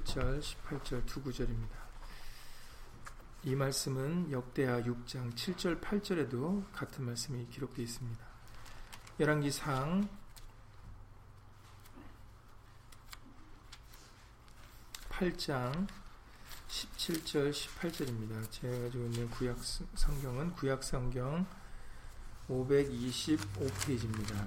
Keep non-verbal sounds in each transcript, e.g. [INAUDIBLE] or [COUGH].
17절, 18절 두 구절입니다. 이 말씀은 역대하 6장 7절, 8절에도 같은 말씀이 기록되어 있습니다. 열왕기상 8장 17절, 18절입니다. 제가 가지고 있는 구약 성경은 구약 성경 525페이지입니다.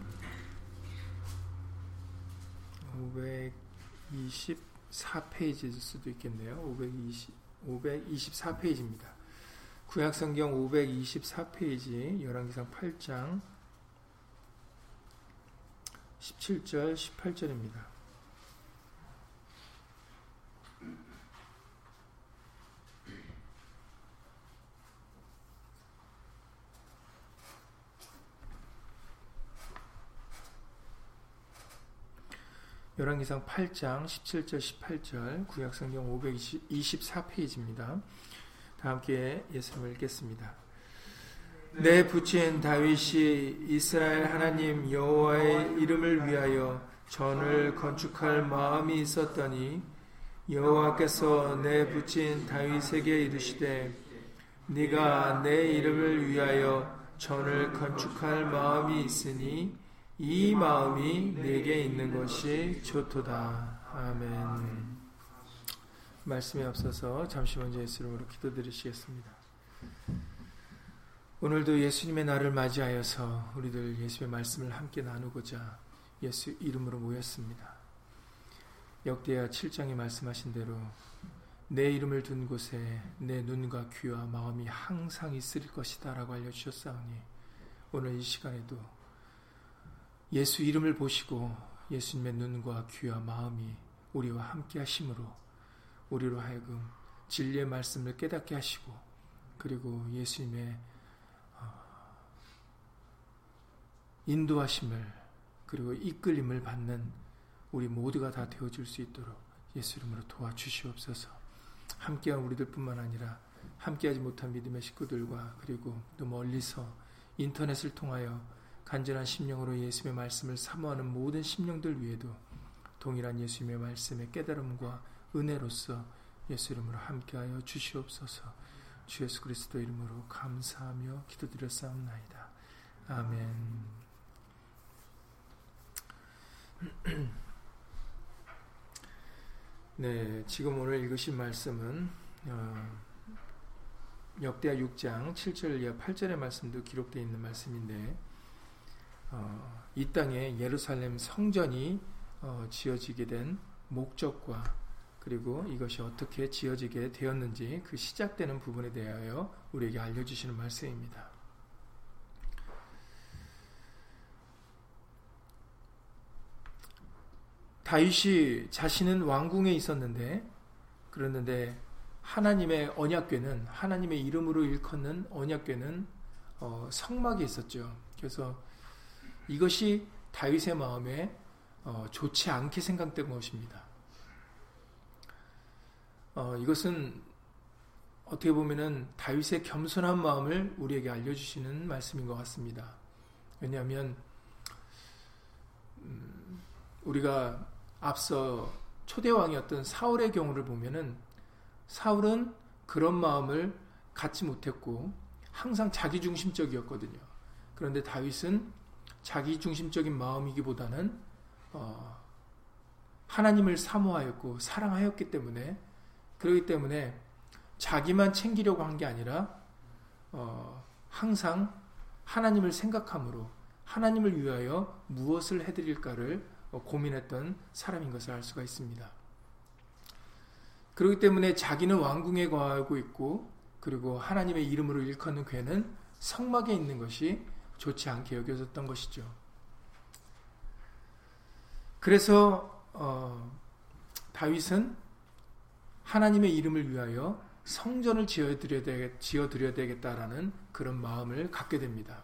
524페이지일 수도 있겠네요. 520, 524페이지입니다. 구약성경 524페이지 열왕기상 8장 17절 18절입니다. 열왕기상 8장 17절 18절 구약성경 524페이지입니다. 다 함께 예수님을 읽겠습니다. 내 부친 다윗이 이스라엘 하나님 여호와의 이름을 위하여 전을 건축할 마음이 있었더니 여호와께서 내 부친 다윗에게 이르시되 네가 내 이름을 위하여 전을 건축할 마음이 있으니 이 마음이 내게 있는 것이 좋도다. 아멘. 말씀에 앞서서 잠시 먼저 예수 이름으로 기도드리시겠습니다. 오늘도 예수님의 날을 맞이하여서 우리들 예수의 말씀을 함께 나누고자 예수 이름으로 모였습니다. 역대하 7장에 말씀하신 대로 내 이름을 둔 곳에 내 눈과 귀와 마음이 항상 있을 것이다 라고 알려주셨사오니 오늘 이 시간에도 예수 이름을 보시고 예수님의 눈과 귀와 마음이 우리와 함께 하심으로 우리로 하여금 진리의 말씀을 깨닫게 하시고 그리고 예수님의 어, 인도하심을 그리고 이끌림을 받는 우리 모두가 다 되어줄 수 있도록 예수 이름으로 도와주시옵소서. 함께한 우리들뿐만 아니라 함께하지 못한 믿음의 식구들과 그리고 또 멀리서 인터넷을 통하여 간절한 심령으로 예수의 말씀을 사모하는 모든 심령들 위에도 동일한 예수님의 말씀의 깨달음과 은혜로서 예수 이름으로 함께하여 주시옵소서. 주 예수 그리스도 이름으로 감사하며 기도드렸사옵나이다. 아멘. [CLEARS THROAT] 네, 지금 오늘 읽으신 말씀은 어, 역대하 6장 7절 이하 8절의 말씀도 기록되어 있는 말씀인데 어, 이 땅에 예루살렘 성전이 어, 지어지게 된 목적과 그리고 이것이 어떻게 지어지게 되었는지 그 시작되는 부분에 대하여 우리에게 알려주시는 말씀입니다. 다윗이 자신은 왕궁에 있었는데 그랬는데 하나님의 언약궤는 하나님의 이름으로 일컫는 언약궤는 어, 성막에 있었죠. 그래서 이것이 다윗의 마음에 어, 좋지 않게 생각된 것입니다. 어, 이것은 어떻게 보면은 다윗의 겸손한 마음을 우리에게 알려주시는 말씀인 것 같습니다. 왜냐하면 음, 우리가 앞서 초대 왕이었던 사울의 경우를 보면은 사울은 그런 마음을 갖지 못했고 항상 자기 중심적이었거든요. 그런데 다윗은 자기 중심적인 마음이기보다는 어, 하나님을 사모하였고 사랑하였기 때문에 그렇기 때문에 자기만 챙기려고 한 게 아니라 어, 항상 하나님을 생각함으로 하나님을 위하여 무엇을 해드릴까를 어, 고민했던 사람인 것을 알 수가 있습니다. 그렇기 때문에 자기는 왕궁에 거하고 있고 그리고 하나님의 이름으로 일컫는 괴는 성막에 있는 것이 좋지 않게 여겨졌던 것이죠. 그래서 어, 다윗은 하나님의 이름을 위하여 성전을 지어드려야, 되겠, 지어드려야 되겠다라는 그런 마음을 갖게 됩니다.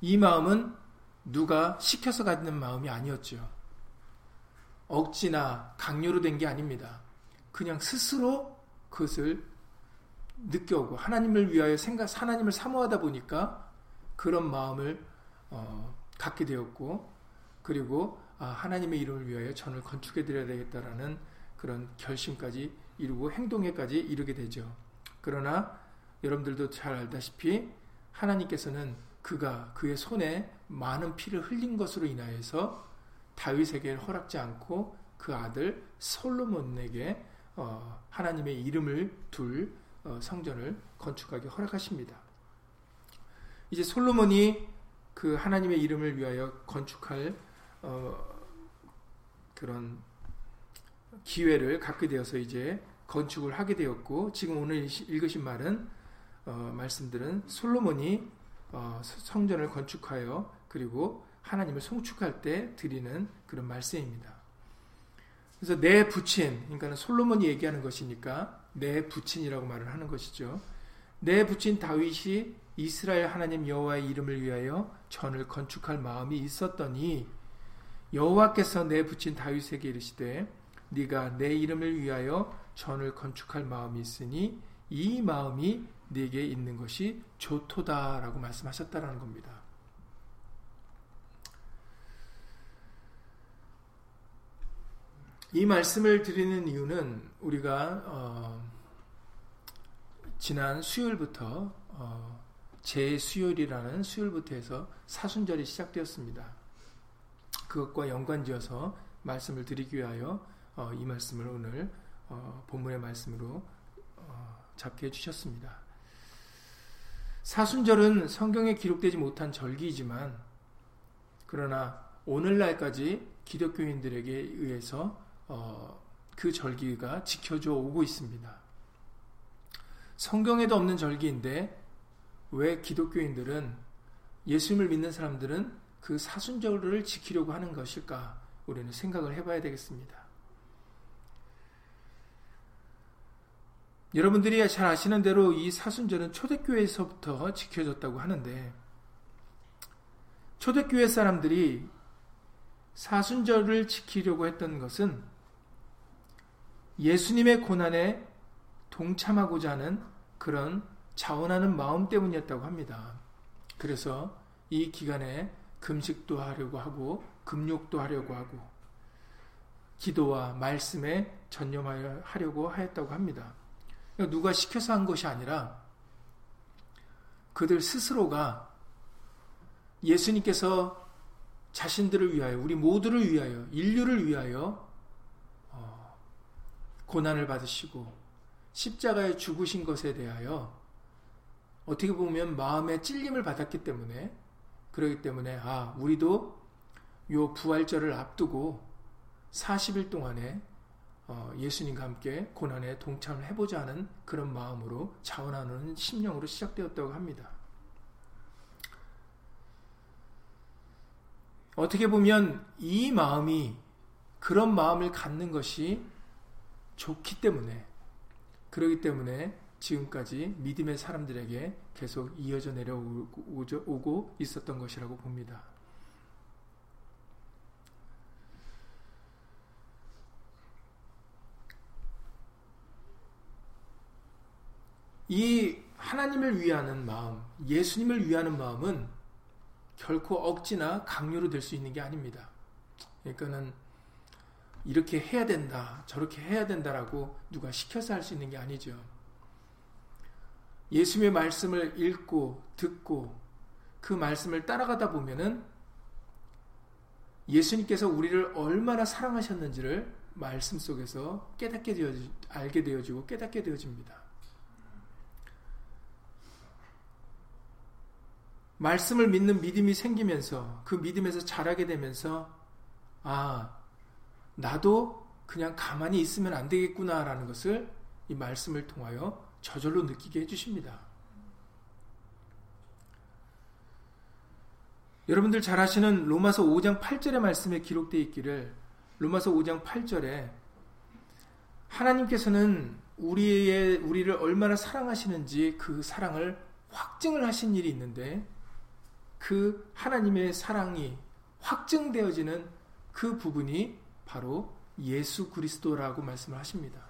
이 마음은 누가 시켜서 갖는 마음이 아니었죠. 억지나 강요로 된 게 아닙니다. 그냥 스스로 그것을 느껴오고 하나님을 위하여 생각, 하나님을 사모하다 보니까 그런 마음을 어, 갖게 되었고 그리고 아, 하나님의 이름을 위하여 전을 건축해 드려야 되겠다라는 그런 결심까지 이루고 행동에까지 이르게 되죠. 그러나 여러분들도 잘 알다시피 하나님께서는 그가 그의 손에 많은 피를 흘린 것으로 인하여서 다윗에게 허락지 않고 그 아들 솔로몬에게 어, 하나님의 이름을 둘 어, 성전을 건축하기 허락하십니다. 이제 솔로몬이 그 하나님의 이름을 위하여 건축할 어, 그런 기회를 갖게 되어서 이제 건축을 하게 되었고 지금 오늘 읽으신 말은 어, 말씀들은 솔로몬이 어, 성전을 건축하여 그리고 하나님을 송축할 때 드리는 그런 말씀입니다. 그래서 내 부친, 그러니까 솔로몬이 얘기하는 것이니까 내 부친이라고 말을 하는 것이죠. 내 부친 다윗이 이스라엘 하나님 여호와의 이름을 위하여 전을 건축할 마음이 있었더니 여호와께서 내 부친 다윗에게 이르시되 네가 내 이름을 위하여 전을 건축할 마음이 있으니 이 마음이 네게 있는 것이 좋도다라고 말씀하셨다라는 겁니다. 이 말씀을 드리는 이유는 우리가 어, 지난 수요일부터 어, 제수요일이라는 수요일부터 해서 사순절이 시작되었습니다. 그것과 연관지어서 말씀을 드리기 위하여 어, 이 말씀을 오늘 어, 본문의 말씀으로 어, 잡게 해주셨습니다. 사순절은 성경에 기록되지 못한 절기이지만 그러나 오늘날까지 기독교인들에게 의해서 어, 그 절기가 지켜져 오고 있습니다. 성경에도 없는 절기인데 왜 기독교인들은 예수님을 믿는 사람들은 그 사순절을 지키려고 하는 것일까? 우리는 생각을 해봐야 되겠습니다. 여러분들이 잘 아시는 대로 이 사순절은 초대교회에서부터 지켜졌다고 하는데 초대교회 사람들이 사순절을 지키려고 했던 것은 예수님의 고난에 동참하고자 하는 그런 자원하는 마음 때문이었다고 합니다. 그래서 이 기간에 금식도 하려고 하고 금욕도 하려고 하고 기도와 말씀에 전념하려고 하였다고 합니다. 누가 시켜서 한 것이 아니라 그들 스스로가 예수님께서 자신들을 위하여 우리 모두를 위하여 인류를 위하여 고난을 받으시고 십자가에 죽으신 것에 대하여 어떻게 보면 마음의 찔림을 받았기 때문에 그러기 때문에 아 우리도 요 부활절을 앞두고 40일 동안에 어, 예수님과 함께 고난에 동참을 해보자 하는 그런 마음으로 자원하는 심령으로 시작되었다고 합니다. 어떻게 보면 이 마음이 그런 마음을 갖는 것이 좋기 때문에 그러기 때문에 지금까지 믿음의 사람들에게 계속 이어져 내려오고 있었던 것이라고 봅니다. 이 하나님을 위하는 마음, 예수님을 위하는 마음은 결코 억지나 강요로 될 수 있는 게 아닙니다. 그러니까는 이렇게 해야 된다, 저렇게 해야 된다라고 누가 시켜서 할 수 있는 게 아니죠. 예수님의 말씀을 읽고 듣고 그 말씀을 따라가다 보면은 예수님께서 우리를 얼마나 사랑하셨는지를 말씀 속에서 깨닫게 되어 알게 되어지고 깨닫게 되어집니다. 말씀을 믿는 믿음이 생기면서 그 믿음에서 자라게 되면서 아 나도 그냥 가만히 있으면 안 되겠구나라는 것을 이 말씀을 통하여 저절로 느끼게 해주십니다. 여러분들 잘 아시는 로마서 5장 8절의 말씀에 기록되어 있기를 로마서 5장 8절에 하나님께서는 우리의 우리를 얼마나 사랑하시는지 그 사랑을 확증을 하신 일이 있는데 그 하나님의 사랑이 확증되어지는 그 부분이 바로 예수 그리스도라고 말씀을 하십니다.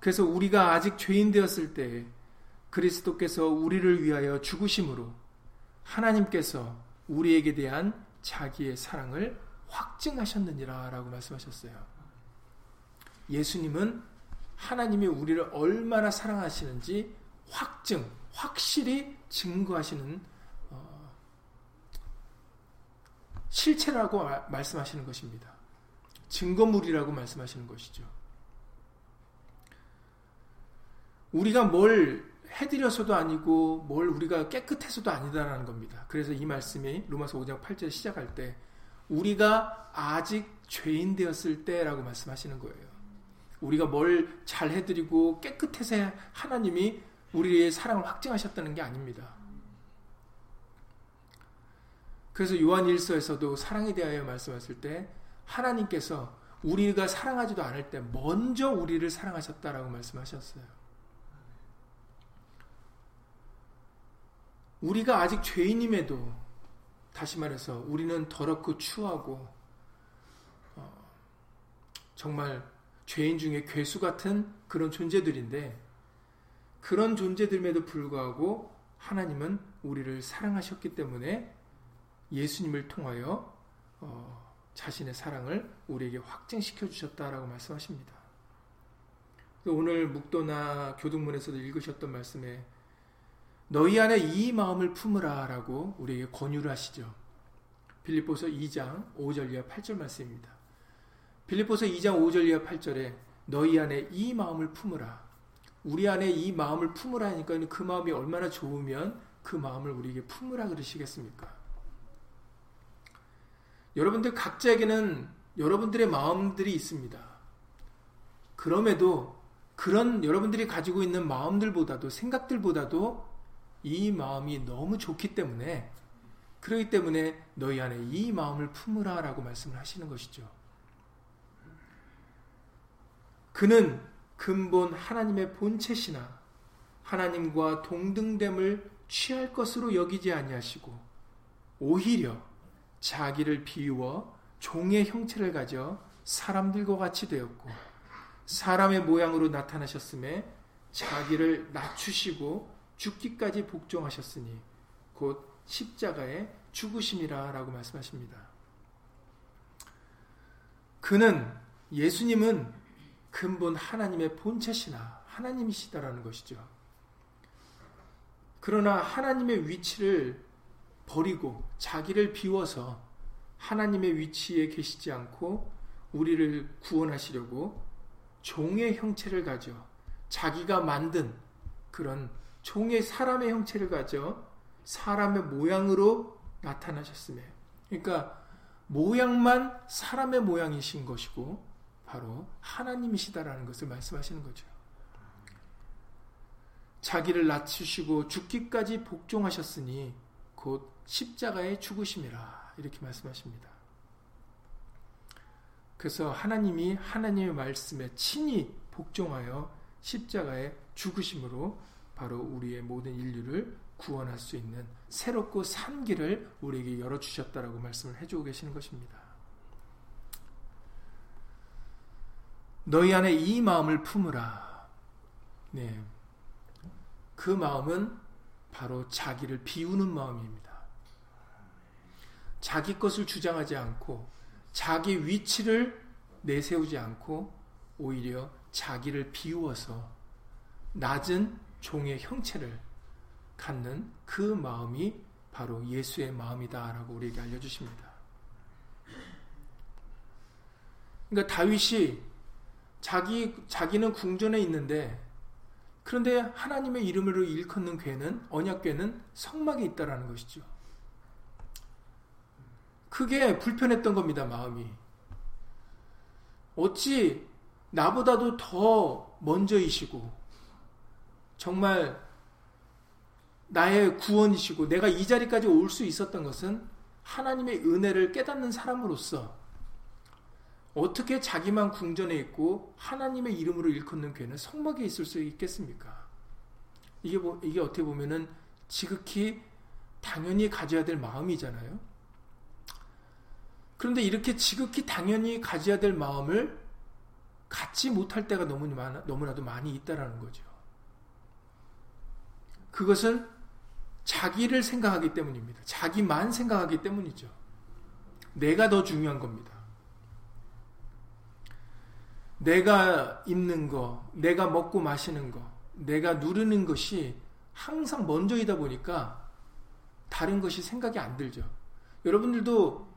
그래서 우리가 아직 죄인 되었을 때 그리스도께서 우리를 위하여 죽으심으로 하나님께서 우리에게 대한 자기의 사랑을 확증하셨느니라 라고 말씀하셨어요. 예수님은 하나님이 우리를 얼마나 사랑하시는지 확증, 확실히 증거하시는 어, 실체라고 말씀하시는 것입니다. 증거물이라고 말씀하시는 것이죠. 우리가 뭘 해드려서도 아니고 뭘 우리가 깨끗해서도 아니다라는 겁니다. 그래서 이 말씀이 로마서 5장 8절 시작할 때 우리가 아직 죄인 되었을 때라고 말씀하시는 거예요. 우리가 뭘 잘 해드리고 깨끗해서 하나님이 우리의 사랑을 확증하셨다는 게 아닙니다. 그래서 요한 1서에서도 사랑에 대하여 말씀하실 때 하나님께서 우리가 사랑하지도 않을 때 먼저 우리를 사랑하셨다라고 말씀하셨어요. 우리가 아직 죄인임에도 다시 말해서 우리는 더럽고 추하고 어, 정말 죄인 중에 괴수 같은 그런 존재들인데 그런 존재들임에도 불구하고 하나님은 우리를 사랑하셨기 때문에 예수님을 통하여 어, 자신의 사랑을 우리에게 확증시켜 주셨다라고 말씀하십니다. 오늘 묵도나 교동문에서도 읽으셨던 말씀에 너희 안에 이 마음을 품으라라고 우리에게 권유를 하시죠. 빌립보서 2장 5절 이하 8절 말씀입니다. 빌립보서 2장 5절 이하 8절에 너희 안에 이 마음을 품으라. 우리 안에 이 마음을 품으라 하니까 그 마음이 얼마나 좋으면 그 마음을 우리에게 품으라 그러시겠습니까? 여러분들 각자에게는 여러분들의 마음들이 있습니다. 그럼에도 그런 여러분들이 가지고 있는 마음들보다도 생각들보다도 이 마음이 너무 좋기 때문에 그러기 때문에 너희 안에 이 마음을 품으라 라고 말씀을 하시는 것이죠. 그는 근본 하나님의 본체시나 하나님과 동등됨을 취할 것으로 여기지 아니하시고 오히려 자기를 비우어 종의 형체를 가져 사람들과 같이 되었고 사람의 모양으로 나타나셨음에 자기를 낮추시고 죽기까지 복종하셨으니 곧 십자가의 죽으심이라 라고 말씀하십니다. 그는 예수님은 근본 하나님의 본체시나 하나님이시다라는 것이죠. 그러나 하나님의 위치를 버리고 자기를 비워서 하나님의 위치에 계시지 않고 우리를 구원하시려고 종의 형체를 가져 자기가 만든 그런 종의 사람의 형체를 가져 사람의 모양으로 나타나셨음에 그러니까 모양만 사람의 모양이신 것이고 바로 하나님이시다라는 것을 말씀하시는 거죠. 자기를 낮추시고 죽기까지 복종하셨으니 곧 십자가의 죽으심이라 이렇게 말씀하십니다. 그래서 하나님이 하나님의 말씀에 친히 복종하여 십자가의 죽으심으로 바로 우리의 모든 인류를 구원할 수 있는 새롭고 산 길을 우리에게 열어주셨다라고 말씀을 해주고 계시는 것입니다. 너희 안에 이 마음을 품으라. 네. 그 마음은 바로 자기를 비우는 마음입니다. 자기 것을 주장하지 않고 자기 위치를 내세우지 않고 오히려 자기를 비우어서 낮은 종의 형체를 갖는 그 마음이 바로 예수의 마음이다라고 우리에게 알려주십니다. 그러니까 다윗이 자기 자기는 궁전에 있는데 그런데 하나님의 이름으로 일컫는 괴는 언약괴는 성막에 있다라는 것이죠. 그게 불편했던 겁니다, 마음이. 어찌 나보다도 더 먼저이시고 정말 나의 구원이시고 내가 이 자리까지 올 수 있었던 것은 하나님의 은혜를 깨닫는 사람으로서 어떻게 자기만 궁전에 있고 하나님의 이름으로 일컫는 괴는 성막에 있을 수 있겠습니까? 이게 뭐, 이게 어떻게 보면은 지극히 당연히 가져야 될 마음이잖아요. 그런데 이렇게 지극히 당연히 가져야 될 마음을 갖지 못할 때가 너무 많아, 너무나도 많이 있다라는 거죠. 그것은 자기를 생각하기 때문입니다. 자기만 생각하기 때문이죠. 내가 더 중요한 겁니다. 내가 입는 거, 내가 먹고 마시는 거, 내가 누르는 것이 항상 먼저이다 보니까 다른 것이 생각이 안 들죠. 여러분들도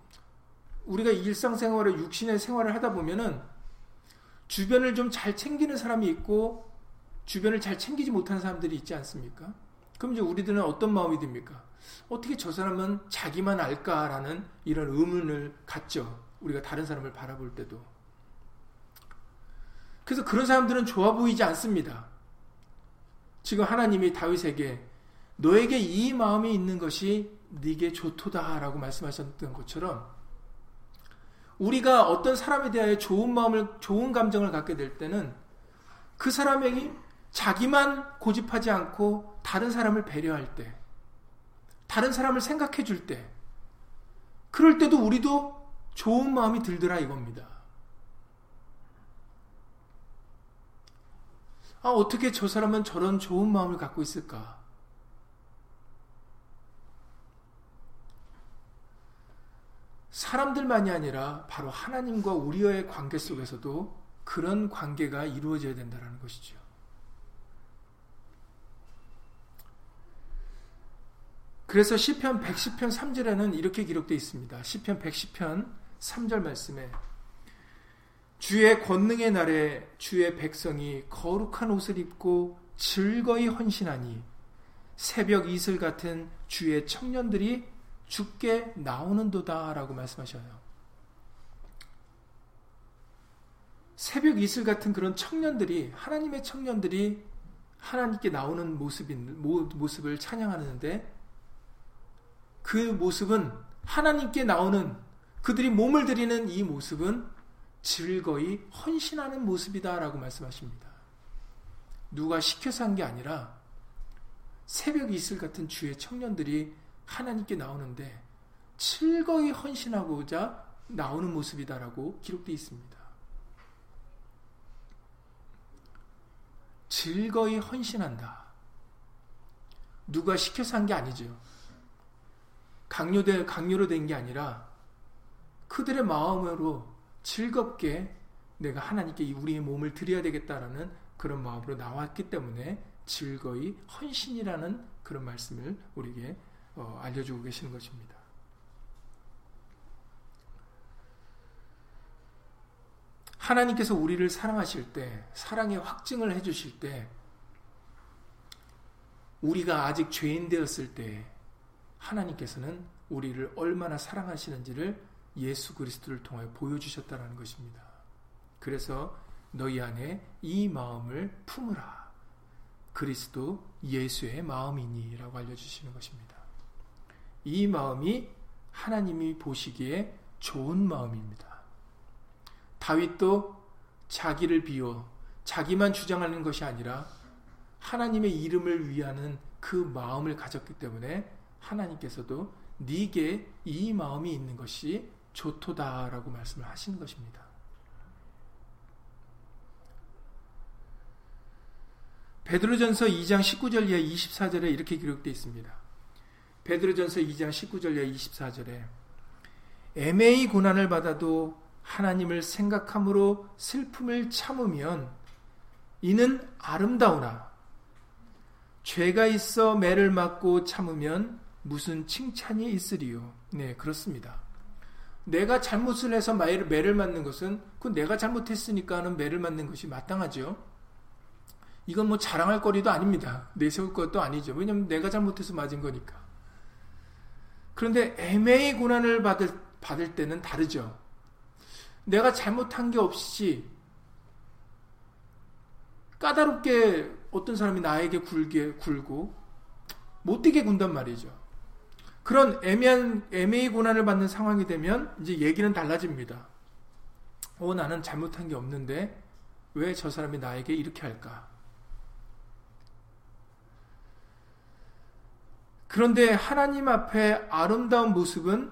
우리가 일상생활에 육신의 생활을 하다 보면은 주변을 좀 잘 챙기는 사람이 있고 주변을 잘 챙기지 못하는 사람들이 있지 않습니까? 그럼 이제 우리들은 어떤 마음이 듭니까? 어떻게 저 사람은 자기만 알까라는 이런 의문을 갖죠. 우리가 다른 사람을 바라볼 때도. 그래서 그런 사람들은 좋아 보이지 않습니다. 지금 하나님이 다윗에게 너에게 이 마음이 있는 것이 네게 좋도다라고 말씀하셨던 것처럼 우리가 어떤 사람에 대하여 좋은 마음을 좋은 감정을 갖게 될 때는 그 사람에게 자기만 고집하지 않고 다른 사람을 배려할 때 다른 사람을 생각해 줄 때 그럴 때도 우리도 좋은 마음이 들더라 이겁니다. 아, 어떻게 저 사람은 저런 좋은 마음을 갖고 있을까? 사람들만이 아니라 바로 하나님과 우리와의 관계 속에서도 그런 관계가 이루어져야 된다는 것이죠. 그래서 시편 110편 3절에는 이렇게 기록되어 있습니다. 시편 110편 3절 말씀에 주의 권능의 날에 주의 백성이 거룩한 옷을 입고 즐거이 헌신하니 새벽 이슬 같은 주의 청년들이 죽게 나오는도다라고 말씀하셔요. 새벽 이슬 같은 그런 청년들이 하나님의 청년들이 하나님께 나오는 모습인 모습을 찬양하는데 그 모습은 하나님께 나오는 그들이 몸을 들이는 이 모습은 즐거이 헌신하는 모습이다라고 말씀하십니다. 누가 시켜서 한 게 아니라 새벽 이슬 같은 주의 청년들이 하나님께 나오는데 즐거이 헌신하고자 나오는 모습이다라고 기록되어 있습니다. 즐거이 헌신한다. 누가 시켜서 한 게 아니죠. 강요되, 강요로 된 게 아니라 그들의 마음으로 즐겁게 내가 하나님께 우리의 몸을 드려야 되겠다라는 그런 마음으로 나왔기 때문에 즐거이 헌신이라는 그런 말씀을 우리에게 어, 알려주고 계시는 것입니다. 하나님께서 우리를 사랑하실 때, 사랑의 확증을 해주실 때, 우리가 아직 죄인 되었을 때, 하나님께서는 우리를 얼마나 사랑하시는지를 예수 그리스도를 통하여 보여주셨다는 것입니다. 그래서 너희 안에 이 마음을 품으라. 그리스도 예수의 마음이니 라고 알려주시는 것입니다. 이 마음이 하나님이 보시기에 좋은 마음입니다. 다윗도 자기를 비워 자기만 주장하는 것이 아니라 하나님의 이름을 위하는 그 마음을 가졌기 때문에 하나님께서도 네게 이 마음이 있는 것이 좋도다라고 말씀을 하시는 것입니다. 베드로전서 2장 19절 이하 24절에 이렇게 기록되어 있습니다. 베드로전서 2장 19절 이하 24절에 애매히 고난을 받아도 하나님을 생각함으로 슬픔을 참으면 이는 아름다우나 죄가 있어 매를 맞고 참으면 무슨 칭찬이 있으리요. 네, 그렇습니다. 내가 잘못을 해서 매를 맞는 것은 그 내가 잘못했으니까는 매를 맞는 것이 마땅하죠. 이건 뭐 자랑할 거리도 아닙니다. 내세울 것도 아니죠. 왜냐면 내가 잘못해서 맞은 거니까. 그런데 애매히 고난을 받을, 받을 때는 다르죠. 내가 잘못한 게 없이 까다롭게 어떤 사람이 나에게 굴게 굴고 못되게 군단 말이죠. 그런 애매한 애매히 고난을 받는 상황이 되면 이제 얘기는 달라집니다. 어 나는 잘못한 게 없는데 왜 저 사람이 나에게 이렇게 할까? 그런데 하나님 앞에 아름다운 모습은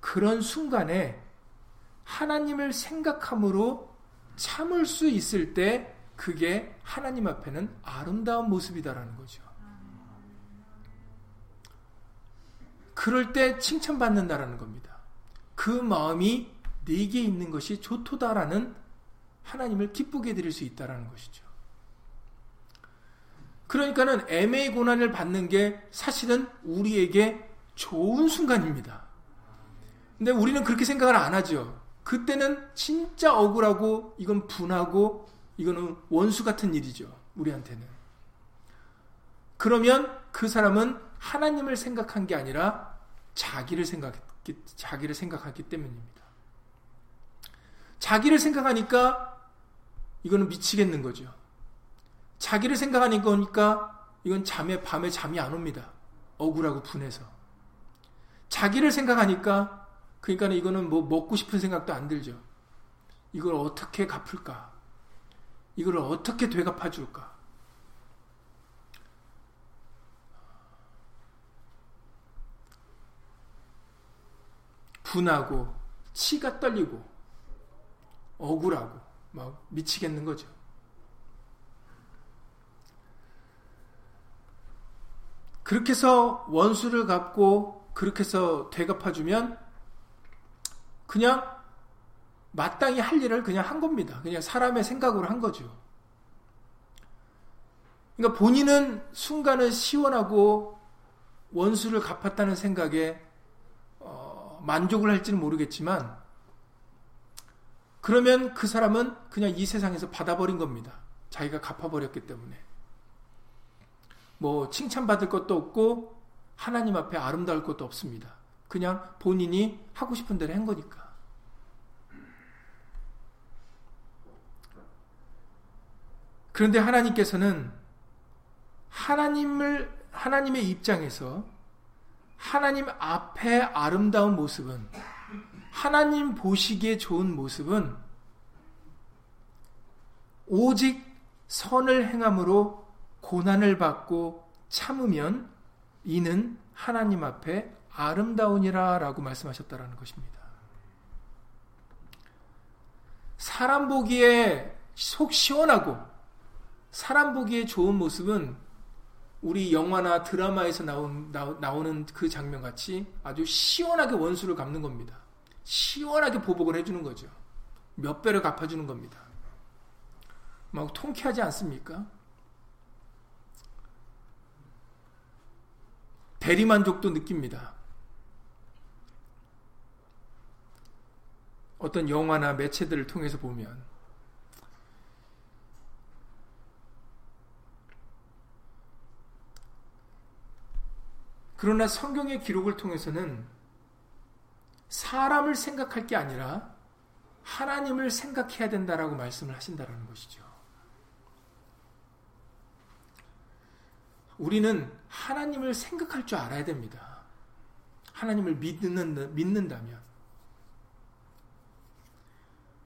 그런 순간에 하나님을 생각함으로 참을 수 있을 때 그게 하나님 앞에는 아름다운 모습이다라는 거죠. 그럴 때 칭찬받는다라는 겁니다. 그 마음이 네게 있는 것이 좋도다라는 하나님을 기쁘게 드릴 수 있다라는 것이죠. 그러니까는 애매의 고난을 받는 게 사실은 우리에게 좋은 순간입니다. 근데 우리는 그렇게 생각을 안 하죠. 그때는 진짜 억울하고 이건 분하고 이거는 원수 같은 일이죠. 우리한테는. 그러면 그 사람은 하나님을 생각한 게 아니라 자기를 생각했기, 자기를 생각하기 때문입니다. 자기를 생각하니까 이거는 미치겠는 거죠. 자기를 생각하는 거니까 이건 잠에 밤에 잠이 안 옵니다. 억울하고 분해서. 자기를 생각하니까 그러니까 이거는 뭐 먹고 싶은 생각도 안 들죠. 이걸 어떻게 갚을까? 이걸 어떻게 되갚아 줄까? 분하고 치가 떨리고 억울하고 막 미치겠는 거죠. 그렇게 해서 원수를 갚고 그렇게 해서 되갚아주면 그냥 마땅히 할 일을 그냥 한 겁니다. 그냥 사람의 생각으로 한 거죠. 그러니까 본인은 순간은 시원하고 원수를 갚았다는 생각에 어, 만족을 할지는 모르겠지만 그러면 그 사람은 그냥 이 세상에서 받아버린 겁니다. 자기가 갚아버렸기 때문에. 뭐 칭찬받을 것도 없고 하나님 앞에 아름다울 것도 없습니다. 그냥 본인이 하고 싶은 대로 한 거니까. 그런데 하나님께서는 하나님을 하나님의 입장에서 하나님 앞에 아름다운 모습은 하나님 보시기에 좋은 모습은 오직 선을 행함으로 고난을 받고 참으면 이는 하나님 앞에 아름다우니라 라고 말씀하셨다라는 것입니다. 사람 보기에 속 시원하고 사람 보기에 좋은 모습은 우리 영화나 드라마에서 나온, 나오는 그 장면 같이 아주 시원하게 원수를 갚는 겁니다. 시원하게 보복을 해주는 거죠. 몇 배를 갚아주는 겁니다. 막 통쾌하지 않습니까? 대리만족도 느낍니다. 어떤 영화나 매체들을 통해서 보면 그러나 성경의 기록을 통해서는 사람을 생각할 게 아니라 하나님을 생각해야 된다라고 말씀을 하신다라는 것이죠. 우리는 하나님을 생각할 줄 알아야 됩니다. 하나님을 믿는, 믿는다면.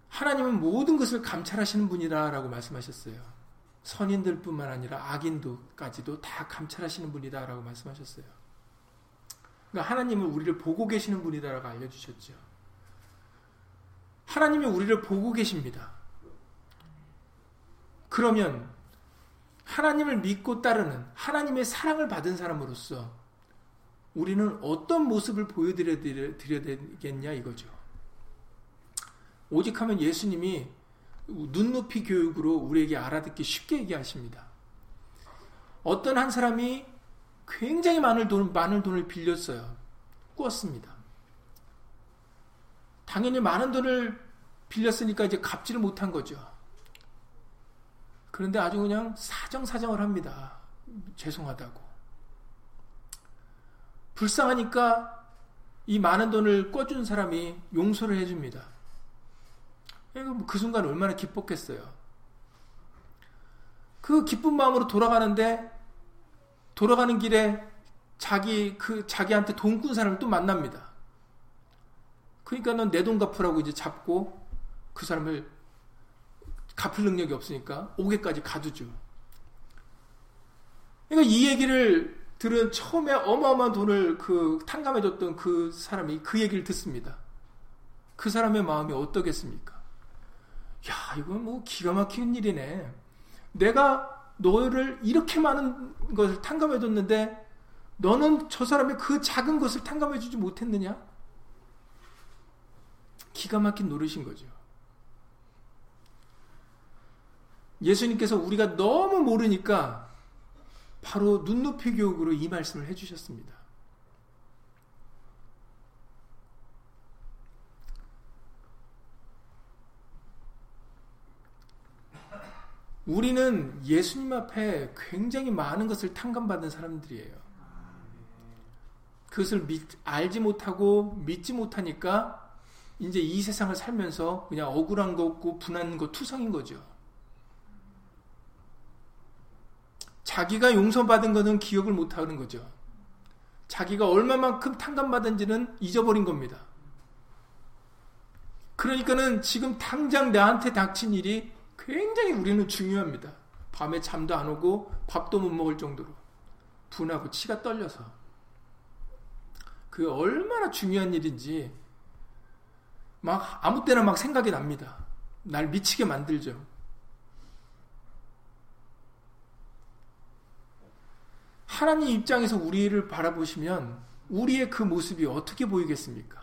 하나님은 모든 것을 감찰하시는 분이다라고 말씀하셨어요. 선인들 뿐만 아니라 악인도까지도 다 감찰하시는 분이다라고 말씀하셨어요. 그러니까 하나님은 우리를 보고 계시는 분이다라고 알려주셨죠. 하나님이 우리를 보고 계십니다. 그러면 하나님을 믿고 따르는 하나님의 사랑을 받은 사람으로서 우리는 어떤 모습을 보여드려야 되겠냐 이거죠. 오직 하면 예수님이 눈높이 교육으로 우리에게 알아듣기 쉽게 얘기하십니다. 어떤 한 사람이 굉장히 많은 돈, 많은 돈을 빌렸어요. 꾸었습니다. 당연히 많은 돈을 빌렸으니까 이제 갚지를 못한 거죠. 그런데 아주 그냥 사정사정을 합니다. 죄송하다고. 불쌍하니까 이 많은 돈을 꿔준 사람이 용서를 해줍니다. 뭐그 순간 얼마나 기뻤겠어요. 그 기쁜 마음으로 돌아가는데 돌아가는 길에 자기 그 자기한테 돈 꾼 사람을 또 만납니다. 그러니까 넌 내 돈 갚으라고 이제 잡고 그 사람을 갚을 능력이 없으니까 5개까지 가두죠. 그러니까 이 얘기를 들은 처음에 어마어마한 돈을 그 탕감해줬던 그 사람이 그 얘기를 듣습니다. 그 사람의 마음이 어떻겠습니까? 야, 이건 뭐 기가 막히는 일이네. 내가 너를 이렇게 많은 것을 탕감해줬는데 너는 저 사람의 그 작은 것을 탕감해주지 못했느냐? 기가 막힌 노릇인 거죠. 예수님께서 우리가 너무 모르니까 바로 눈높이 교육으로 이 말씀을 해주셨습니다. 우리는 예수님 앞에 굉장히 많은 것을 탕감받은 사람들이에요. 그것을 믿, 알지 못하고 믿지 못하니까 이제 이 세상을 살면서 그냥 억울한 거 없고 분한 거 투성인 거죠. 자기가 용서받은 것은 기억을 못하는 거죠. 자기가 얼마만큼 탕감받은지는 잊어버린 겁니다. 그러니까는 지금 당장 나한테 닥친 일이 굉장히 우리는 중요합니다. 밤에 잠도 안 오고 밥도 못 먹을 정도로 분하고 치가 떨려서 그 얼마나 중요한 일인지 막 아무 때나 막 생각이 납니다. 날 미치게 만들죠. 하나님 입장에서 우리를 바라보시면 우리의 그 모습이 어떻게 보이겠습니까?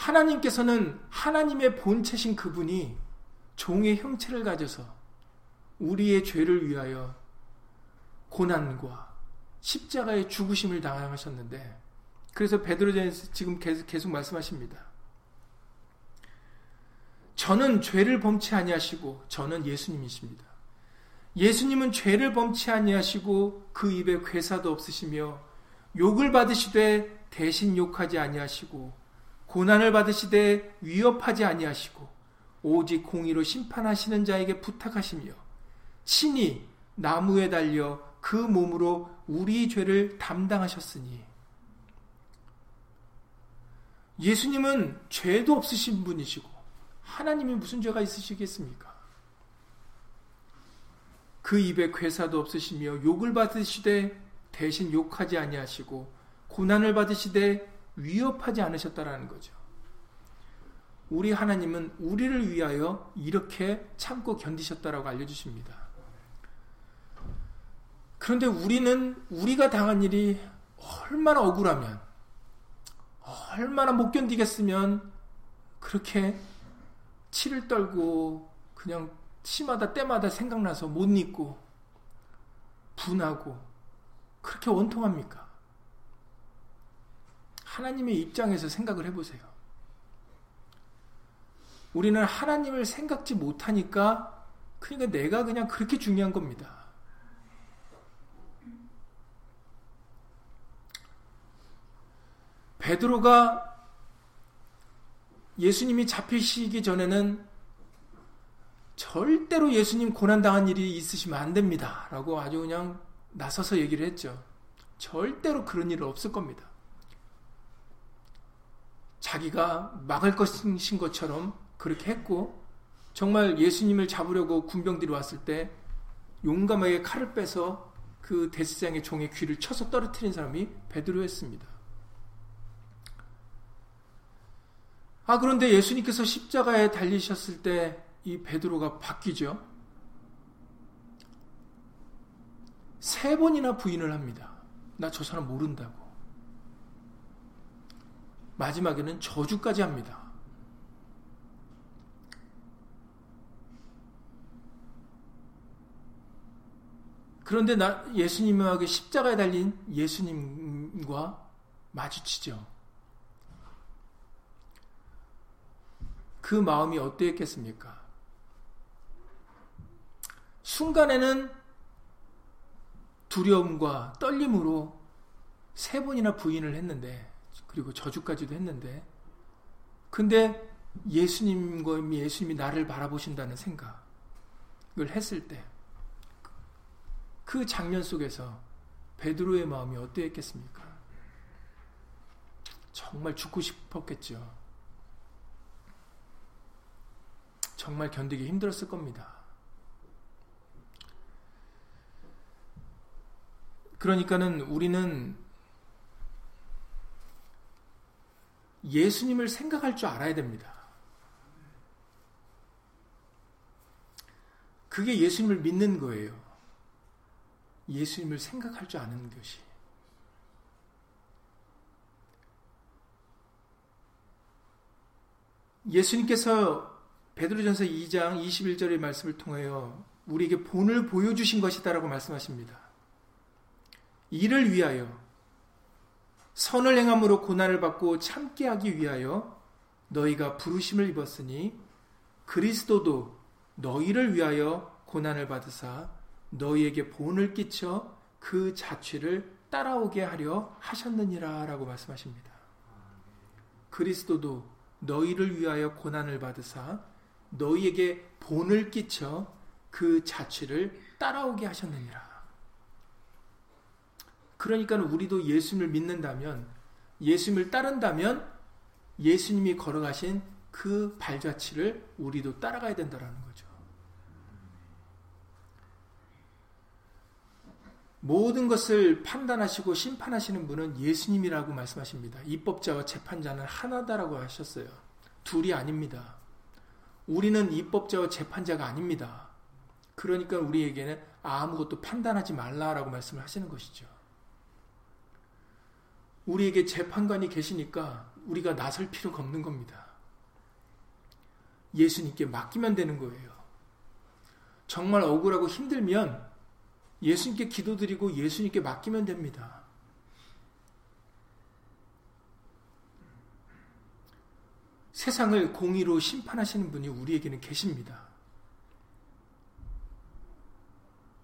하나님께서는 하나님의 본체신 그분이 종의 형체를 가져서 우리의 죄를 위하여 고난과 십자가의 죽으심을 당하셨는데 그래서 베드로전에서 지금 계속, 계속 말씀하십니다. 저는 죄를 범치 아니하시고 저는 예수님이십니다. 예수님은 죄를 범치 아니하시고 그 입에 괴사도 없으시며 욕을 받으시되 대신 욕하지 아니하시고 고난을 받으시되 위협하지 아니하시고 오직 공의로 심판하시는 자에게 부탁하시며 친히 나무에 달려 그 몸으로 우리 죄를 담당하셨으니 예수님은 죄도 없으신 분이시고 하나님이 무슨 죄가 있으시겠습니까? 그 입에 괴사도 없으시며 욕을 받으시되 대신 욕하지 아니하시고 고난을 받으시되 위협하지 않으셨다라는 거죠. 우리 하나님은 우리를 위하여 이렇게 참고 견디셨다라고 알려주십니다. 그런데 우리는 우리가 당한 일이 얼마나 억울하면 얼마나 못 견디겠으면 그렇게 치를 떨고 그냥 치마다 때마다 생각나서 못 잊고 분하고 그렇게 원통합니까? 하나님의 입장에서 생각을 해보세요. 우리는 하나님을 생각지 못하니까 그러니까 내가 그냥 그렇게 중요한 겁니다. 베드로가 예수님이 잡히시기 전에는 절대로 예수님 고난당한 일이 있으시면 안 됩니다. 라고 아주 그냥 나서서 얘기를 했죠. 절대로 그런 일은 없을 겁니다. 자기가 막을 것인 것처럼 그렇게 했고, 정말 예수님을 잡으려고 군병들이 왔을 때 용감하게 칼을 빼서 그 대스장의 종의 귀를 쳐서 떨어뜨린 사람이 베드로였습니다. 아, 그런데 예수님께서 십자가에 달리셨을 때 이 베드로가 바뀌죠. 세 번이나 부인을 합니다. 나 저 사람 모른다고. 마지막에는 저주까지 합니다. 그런데 나 예수님하고 십자가에 달린 예수님과 마주치죠. 그 마음이 어땠겠습니까? 순간에는 두려움과 떨림으로 세 번이나 부인을 했는데, 그리고 저주까지도 했는데, 근데 예수님과 예수님이 나를 바라보신다는 생각을 했을 때, 그 장면 속에서 베드로의 마음이 어땠겠습니까? 정말 죽고 싶었겠죠. 정말 견디기 힘들었을 겁니다. 그러니까는 우리는 예수님을 생각할 줄 알아야 됩니다. 그게 예수님을 믿는 거예요. 예수님을 생각할 줄 아는 것이. 예수님께서 베드로전서 2장 21절의 말씀을 통하여 우리에게 본을 보여주신 것이다라고 말씀하십니다. 이를 위하여 선을 행함으로 고난을 받고 참게 하기 위하여 너희가 부르심을 입었으니 그리스도도 너희를 위하여 고난을 받으사 너희에게 본을 끼쳐 그 자취를 따라오게 하려 하셨느니라 라고 말씀하십니다. 그리스도도 너희를 위하여 고난을 받으사 너희에게 본을 끼쳐 그 자취를 따라오게 하셨느니라. 그러니까 우리도 예수님을 믿는다면, 예수님을 따른다면, 예수님이 걸어가신 그 발자취를 우리도 따라가야 된다는 거죠. 모든 것을 판단하시고 심판하시는 분은 예수님이라고 말씀하십니다. 입법자와 재판자는 하나다라고 하셨어요. 둘이 아닙니다. 우리는 입법자와 재판자가 아닙니다. 그러니까 우리에게는 아무것도 판단하지 말라라고 말씀을 하시는 것이죠. 우리에게 재판관이 계시니까 우리가 나설 필요가 없는 겁니다. 예수님께 맡기면 되는 거예요. 정말 억울하고 힘들면 예수님께 기도드리고 예수님께 맡기면 됩니다. 세상을 공의로 심판하시는 분이 우리에게는 계십니다.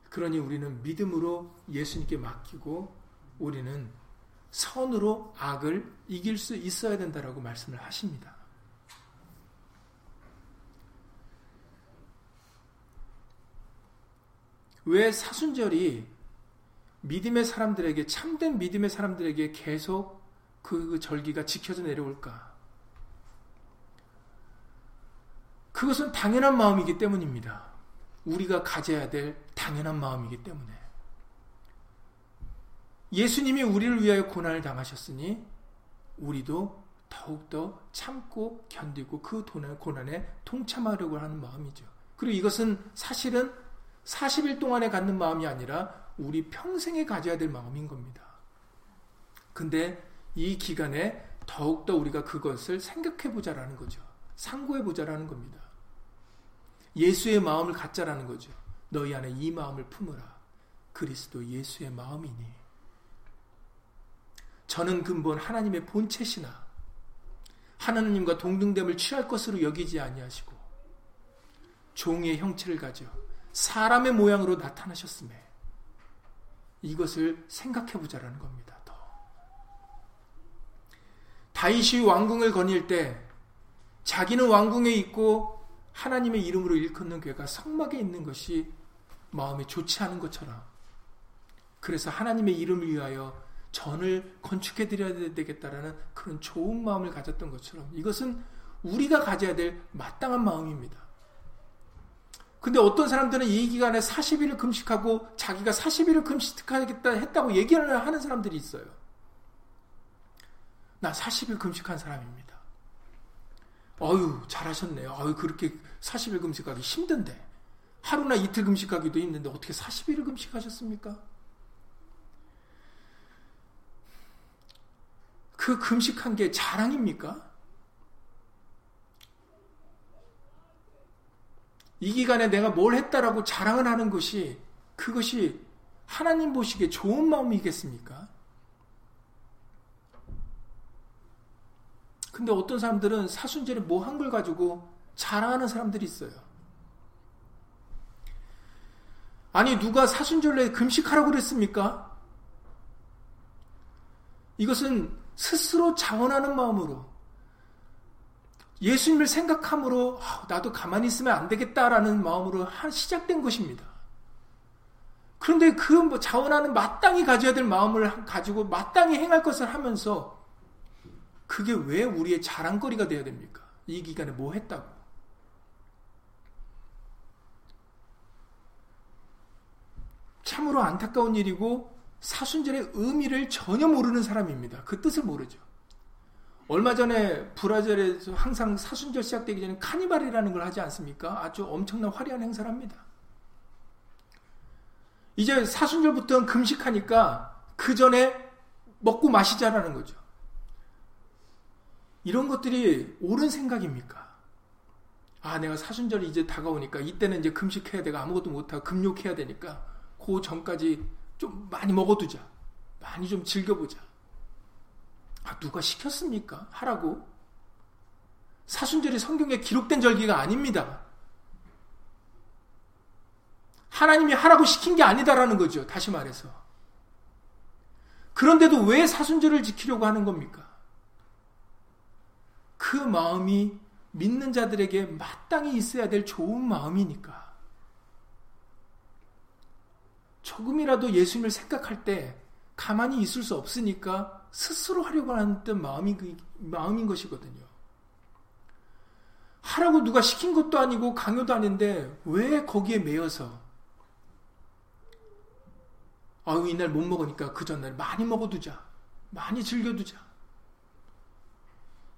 그러니 우리는 믿음으로 예수님께 맡기고 우리는 선으로 악을 이길 수 있어야 된다라고 말씀을 하십니다. 왜 사순절이 믿음의 사람들에게 참된 믿음의 사람들에게 계속 그 절기가 지켜져 내려올까? 그것은 당연한 마음이기 때문입니다. 우리가 가져야 될 당연한 마음이기 때문에. 예수님이 우리를 위하여 고난을 당하셨으니 우리도 더욱더 참고 견디고 그 고난에 동참하려고 하는 마음이죠. 그리고 이것은 사실은 40일 동안에 갖는 마음이 아니라 우리 평생에 가져야 될 마음인 겁니다. 근데 이 기간에 더욱더 우리가 그것을 생각해 보자라는 거죠. 상고해 보자라는 겁니다. 예수의 마음을 갖자라는 거죠. 너희 안에 이 마음을 품으라. 그리스도 예수의 마음이니. 저는 근본 하나님의 본체시나 하나님과 동등됨을 취할 것으로 여기지 아니하시고 종의 형체를 가져 사람의 모양으로 나타나셨음에 이것을 생각해 보자라는 겁니다. 더. 다윗이 왕궁을 거닐 때 자기는 왕궁에 있고 하나님의 이름으로 일컫는 괴가 성막에 있는 것이 마음에 좋지 않은 것처럼 그래서 하나님의 이름을 위하여 전을 건축해 드려야 되겠다라는 그런 좋은 마음을 가졌던 것처럼 이것은 우리가 가져야 될 마땅한 마음입니다. 근데 어떤 사람들은 이 기간에 40일을 금식하고 자기가 40일을 금식하겠다 했다고 얘기를 하는 사람들이 있어요. 나 40일 금식한 사람입니다. 어유 잘하셨네요. 어유 그렇게 40일 금식하기 힘든데 하루나 이틀 금식하기도 힘든데 어떻게 40일을 금식하셨습니까? 그 금식한 게 자랑입니까? 이 기간에 내가 뭘 했다라고 자랑을 하는 것이 그것이 하나님 보시기에 좋은 마음이겠습니까? 근데 어떤 사람들은 사순절에 뭐 한 걸 가지고 자랑하는 사람들이 있어요. 아니, 누가 사순절에 금식하라고 그랬습니까? 이것은 스스로 자원하는 마음으로 예수님을 생각함으로 아, 나도 가만히 있으면 안 되겠다라는 마음으로 시작된 것입니다. 그런데 그뭐 자원하는 마땅히 가져야 될 마음을 가지고 마땅히 행할 것을 하면서 그게 왜 우리의 자랑거리가 되어야 됩니까? 이 기간에 뭐 했다고? 참으로 안타까운 일이고 사순절의 의미를 전혀 모르는 사람입니다. 그 뜻을 모르죠. 얼마 전에 브라질에서 항상 사순절 시작되기 전에 카니발이라는 걸 하지 않습니까? 아주 엄청난 화려한 행사를 합니다. 이제 사순절부터는 금식하니까 그 전에 먹고 마시자라는 거죠. 이런 것들이 옳은 생각입니까? 아, 내가 사순절이 이제 다가오니까 이때는 이제 금식해야 되고 아무것도 못하고 금욕해야 되니까 그 전까지 좀 많이 먹어두자. 많이 좀 즐겨보자. 아, 누가 시켰습니까? 하라고? 사순절이 성경에 기록된 절기가 아닙니다. 하나님이 하라고 시킨 게 아니다라는 거죠. 다시 말해서. 그런데도 왜 사순절을 지키려고 하는 겁니까? 그 마음이 믿는 자들에게 마땅히 있어야 될 좋은 마음이니까. 조금이라도 예수님을 생각할 때 가만히 있을 수 없으니까 스스로 하려고 하는 뜻 마음이, 그, 마음인 것이거든요. 하라고 누가 시킨 것도 아니고 강요도 아닌데 왜 거기에 매여서 아유 이날 못 먹으니까 그 전날 많이 먹어두자 많이 즐겨두자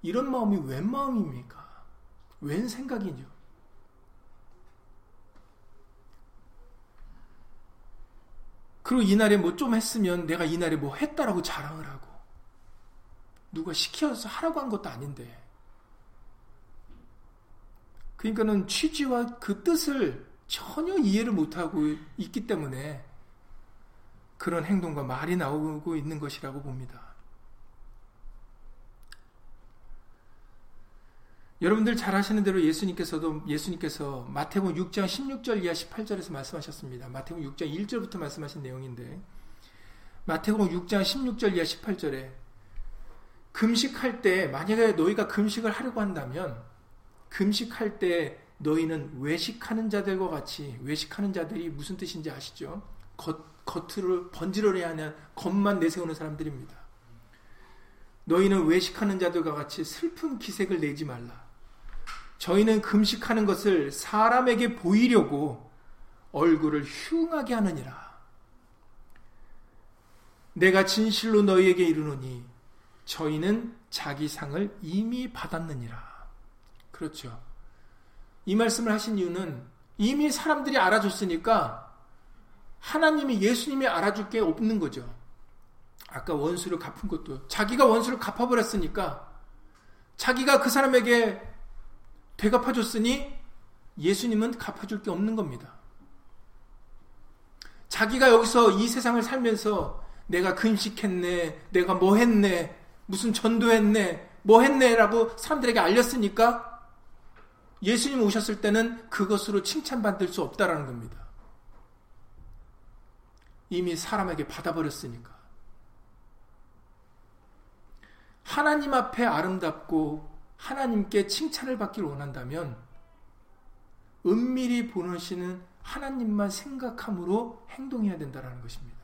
이런 마음이 웬 마음입니까? 웬 생각이죠? 그리고 이날에 뭐 좀 했으면 내가 이날에 뭐 했다라고 자랑을 하고 누가 시켜서 하라고 한 것도 아닌데 그러니까는 취지와 그 뜻을 전혀 이해를 못하고 있기 때문에 그런 행동과 말이 나오고 있는 것이라고 봅니다. 여러분들 잘 아시는 대로 예수님께서도 예수님께서 마태복음 6장 16절 이하 18절에서 말씀하셨습니다. 마태복음 6장 1절부터 말씀하신 내용인데 마태복음 6장 16절 이하 18절에 금식할 때 만약에 너희가 금식을 하려고 한다면 금식할 때 너희는 외식하는 자들과 같이 외식하는 자들이 무슨 뜻인지 아시죠? 겉, 겉으로 번지르르 하는 겉만 내세우는 사람들입니다. 너희는 외식하는 자들과 같이 슬픈 기색을 내지 말라. 저희는 금식하는 것을 사람에게 보이려고 얼굴을 흉하게 하느니라. 내가 진실로 너희에게 이르노니 저희는 자기 상을 이미 받았느니라. 그렇죠. 이 말씀을 하신 이유는 이미 사람들이 알아줬으니까 하나님이 예수님이 알아줄 게 없는 거죠. 아까 원수를 갚은 것도 자기가 원수를 갚아버렸으니까 자기가 그 사람에게 되갚아줬으니 예수님은 갚아줄 게 없는 겁니다. 자기가 여기서 이 세상을 살면서 내가 금식했네, 내가 뭐 했네, 무슨 전도했네, 뭐 했네라고 사람들에게 알렸으니까 예수님 오셨을 때는 그것으로 칭찬받을 수 없다라는 겁니다. 이미 사람에게 받아버렸으니까. 하나님 앞에 아름답고 하나님께 칭찬을 받기를 원한다면 은밀히 보시는 하나님만 생각함으로 행동해야 된다는 것입니다.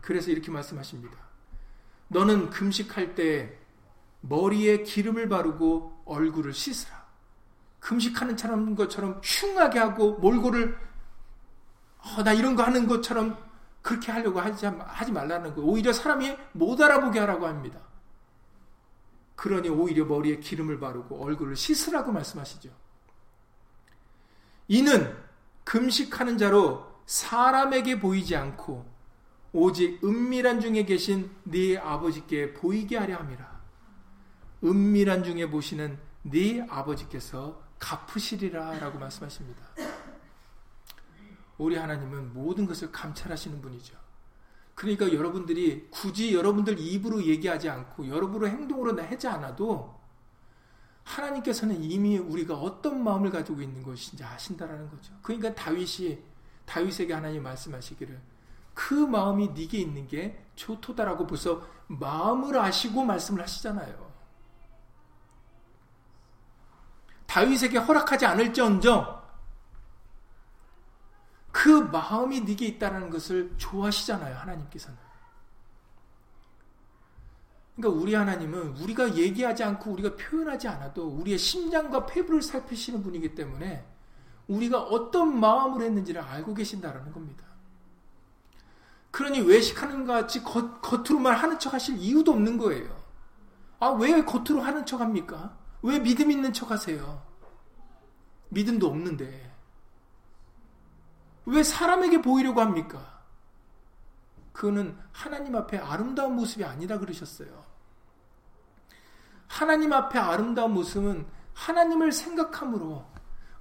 그래서 이렇게 말씀하십니다. 너는 금식할 때 머리에 기름을 바르고 얼굴을 씻으라. 금식하는 사람 것처럼 흉하게 하고 몰골을 어, 나 이런 거 하는 것처럼 그렇게 하려고 하지, 하지 말라는 거. 오히려 사람이 못 알아보게 하라고 합니다. 그러니 오히려 머리에 기름을 바르고 얼굴을 씻으라고 말씀하시죠. 이는 금식하는 자로 사람에게 보이지 않고 오직 은밀한 중에 계신 네 아버지께 보이게 하려 함이라. 은밀한 중에 보시는 네 아버지께서 갚으시리라 라고 말씀하십니다. 우리 하나님은 모든 것을 감찰하시는 분이죠. 그러니까 여러분들이 굳이 여러분들 입으로 얘기하지 않고 여러분의 행동으로 하지 않아도 하나님께서는 이미 우리가 어떤 마음을 가지고 있는 것인지 아신다라는 거죠. 그러니까 다윗이 다윗에게 하나님 말씀하시기를 그 마음이 네게 있는 게 좋도다라고 벌써 마음을 아시고 말씀을 하시잖아요. 다윗에게 허락하지 않을지언정 그 마음이 네게 있다는 것을 좋아하시잖아요. 하나님께서는. 그러니까 우리 하나님은 우리가 얘기하지 않고 우리가 표현하지 않아도 우리의 심장과 폐부를 살피시는 분이기 때문에 우리가 어떤 마음을 했는지를 알고 계신다라는 겁니다. 그러니 외식하는 것 같이 겉, 겉으로만 하는 척 하실 이유도 없는 거예요. 아, 왜 겉으로 하는 척 합니까? 왜 믿음 있는 척 하세요? 믿음도 없는데. 왜 사람에게 보이려고 합니까? 그거는 하나님 앞에 아름다운 모습이 아니라 그러셨어요. 하나님 앞에 아름다운 모습은 하나님을 생각함으로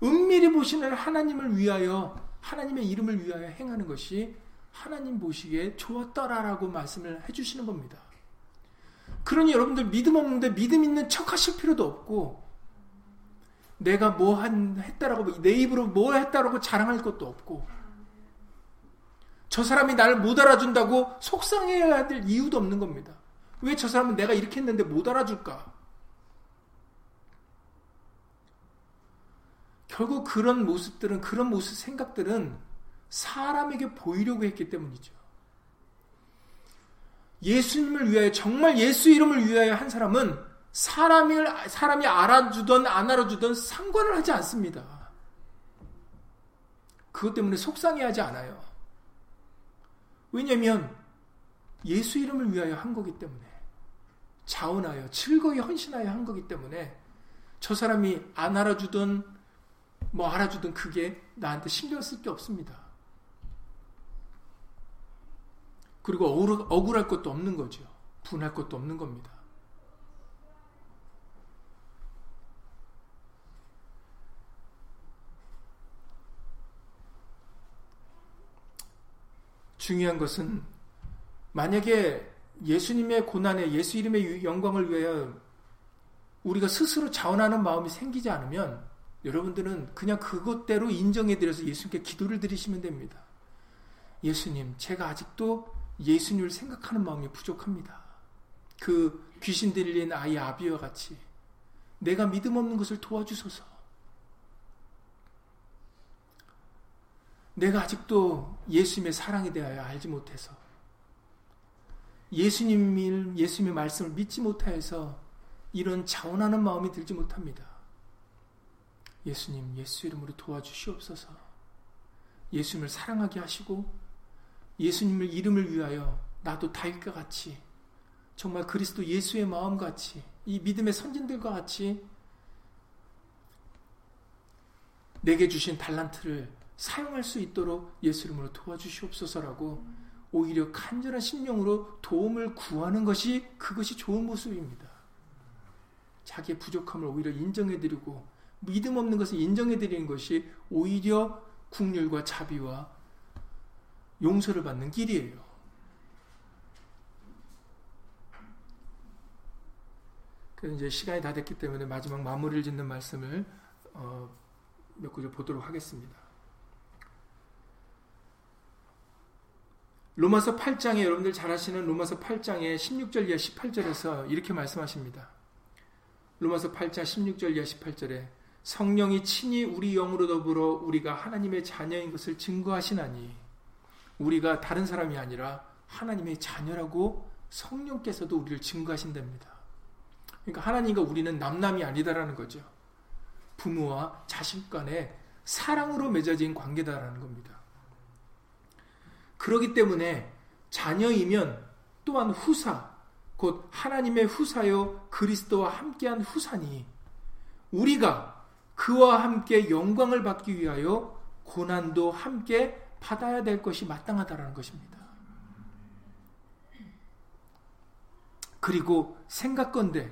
은밀히 보시는 하나님을 위하여 하나님의 이름을 위하여 행하는 것이 하나님 보시기에 좋았더라라고 말씀을 해주시는 겁니다. 그러니 여러분들 믿음 없는데 믿음 있는 척 하실 필요도 없고 내가 뭐 한, 했다라고 내 입으로 뭐 했다라고 자랑할 것도 없고 저 사람이 나를 못 알아준다고 속상해야 될 이유도 없는 겁니다. 왜 저 사람은 내가 이렇게 했는데 못 알아줄까? 결국 그런 모습들은 그런 모습 생각들은 사람에게 보이려고 했기 때문이죠. 예수님을 위하여 정말 예수 이름을 위하여 한 사람은 사람이 사람이 알아주던 안 알아주던 상관을 하지 않습니다. 그것 때문에 속상해하지 않아요. 왜냐하면 예수 이름을 위하여 한 거기 때문에 자원하여 즐거이 헌신하여 한 거기 때문에 저 사람이 안 알아주던 뭐 알아주든 그게 나한테 신경 쓸 게 없습니다. 그리고 억울할 것도 없는 거죠. 분할 것도 없는 겁니다. 중요한 것은 만약에 예수님의 고난에 예수 이름의 영광을 위하여 우리가 스스로 자원하는 마음이 생기지 않으면 여러분들은 그냥 그것대로 인정해드려서 예수님께 기도를 드리시면 됩니다. 예수님, 제가 아직도 예수님을 생각하는 마음이 부족합니다. 그 귀신 들린 아이 아비와 같이 내가 믿음 없는 것을 도와주소서. 내가 아직도 예수님의 사랑에 대하여 알지 못해서 예수님, 예수님의 말씀을 믿지 못하여서 이런 자원하는 마음이 들지 못합니다. 예수님, 예수 이름으로 도와주시옵소서. 예수님을 사랑하게 하시고 예수님을 이름을 위하여 나도 다윗과 같이 정말 그리스도 예수의 마음 같이 이 믿음의 선진들과 같이 내게 주신 달란트를 사용할 수 있도록 예수 이름으로 도와주시옵소서라고 오히려 간절한 심령으로 도움을 구하는 것이 그것이 좋은 모습입니다. 자기의 부족함을 오히려 인정해드리고 믿음 없는 것을 인정해드리는 것이 오히려 국률과 자비와 용서를 받는 길이에요. 그래서 이제 시간이 다 됐기 때문에 마지막 마무리를 짓는 말씀을 어, 몇 구절 보도록 하겠습니다. 로마서 8장에 여러분들 잘 아시는 로마서 8장의 16절 이하 18절에서 이렇게 말씀하십니다. 로마서 8장 16절 이하 18절에 성령이 친히 우리 영으로 더불어 우리가 하나님의 자녀인 것을 증거하시나니 우리가 다른 사람이 아니라 하나님의 자녀라고 성령께서도 우리를 증거하신답니다. 그러니까 하나님과 우리는 남남이 아니다라는 거죠. 부모와 자식 간의 사랑으로 맺어진 관계다라는 겁니다. 그러기 때문에 자녀이면 또한 후사, 곧 하나님의 후사요 그리스도와 함께한 후사니 우리가 그와 함께 영광을 받기 위하여 고난도 함께 받아야 될 것이 마땅하다라는 것입니다. 그리고 생각건대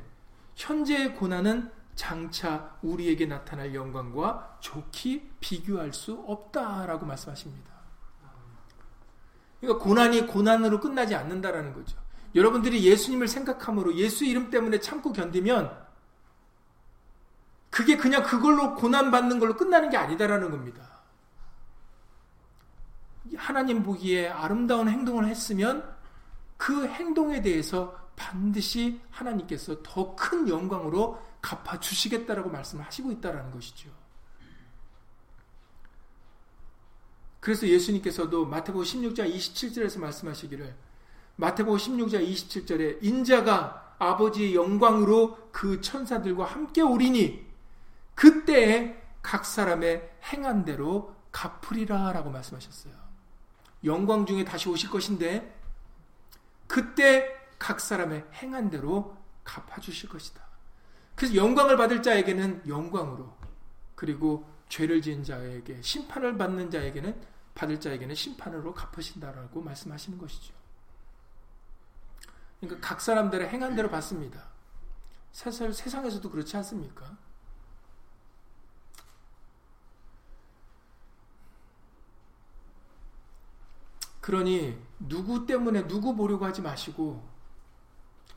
현재의 고난은 장차 우리에게 나타날 영광과 좋게 비교할 수 없다라고 말씀하십니다. 그러니까 고난이 고난으로 끝나지 않는다라는 거죠. 여러분들이 예수님을 생각함으로 예수 이름 때문에 참고 견디면 그게 그냥 그걸로 고난받는 걸로 끝나는 게 아니다라는 겁니다. 하나님 보기에 아름다운 행동을 했으면 그 행동에 대해서 반드시 하나님께서 더 큰 영광으로 갚아 주시겠다라고 말씀하시고 있다라는 것이죠. 그래서 예수님께서도 마태복음 16장 27절에서 말씀하시기를 마태복음 16장 27절에 인자가 아버지의 영광으로 그 천사들과 함께 오리니 그때에 각 사람의 행한 대로 갚으리라 라고 말씀하셨어요. 영광 중에 다시 오실 것인데 그때 각 사람의 행한 대로 갚아 주실 것이다. 그래서 영광을 받을 자에게는 영광으로 그리고 죄를 지은 자에게 심판을 받는 자에게는 받을 자에게는 심판으로 갚으신다라고 말씀하시는 것이죠. 그러니까 각 사람들의 행한 대로 받습니다. 세상에서도 그렇지 않습니까? 그러니 누구 때문에 누구 보려고 하지 마시고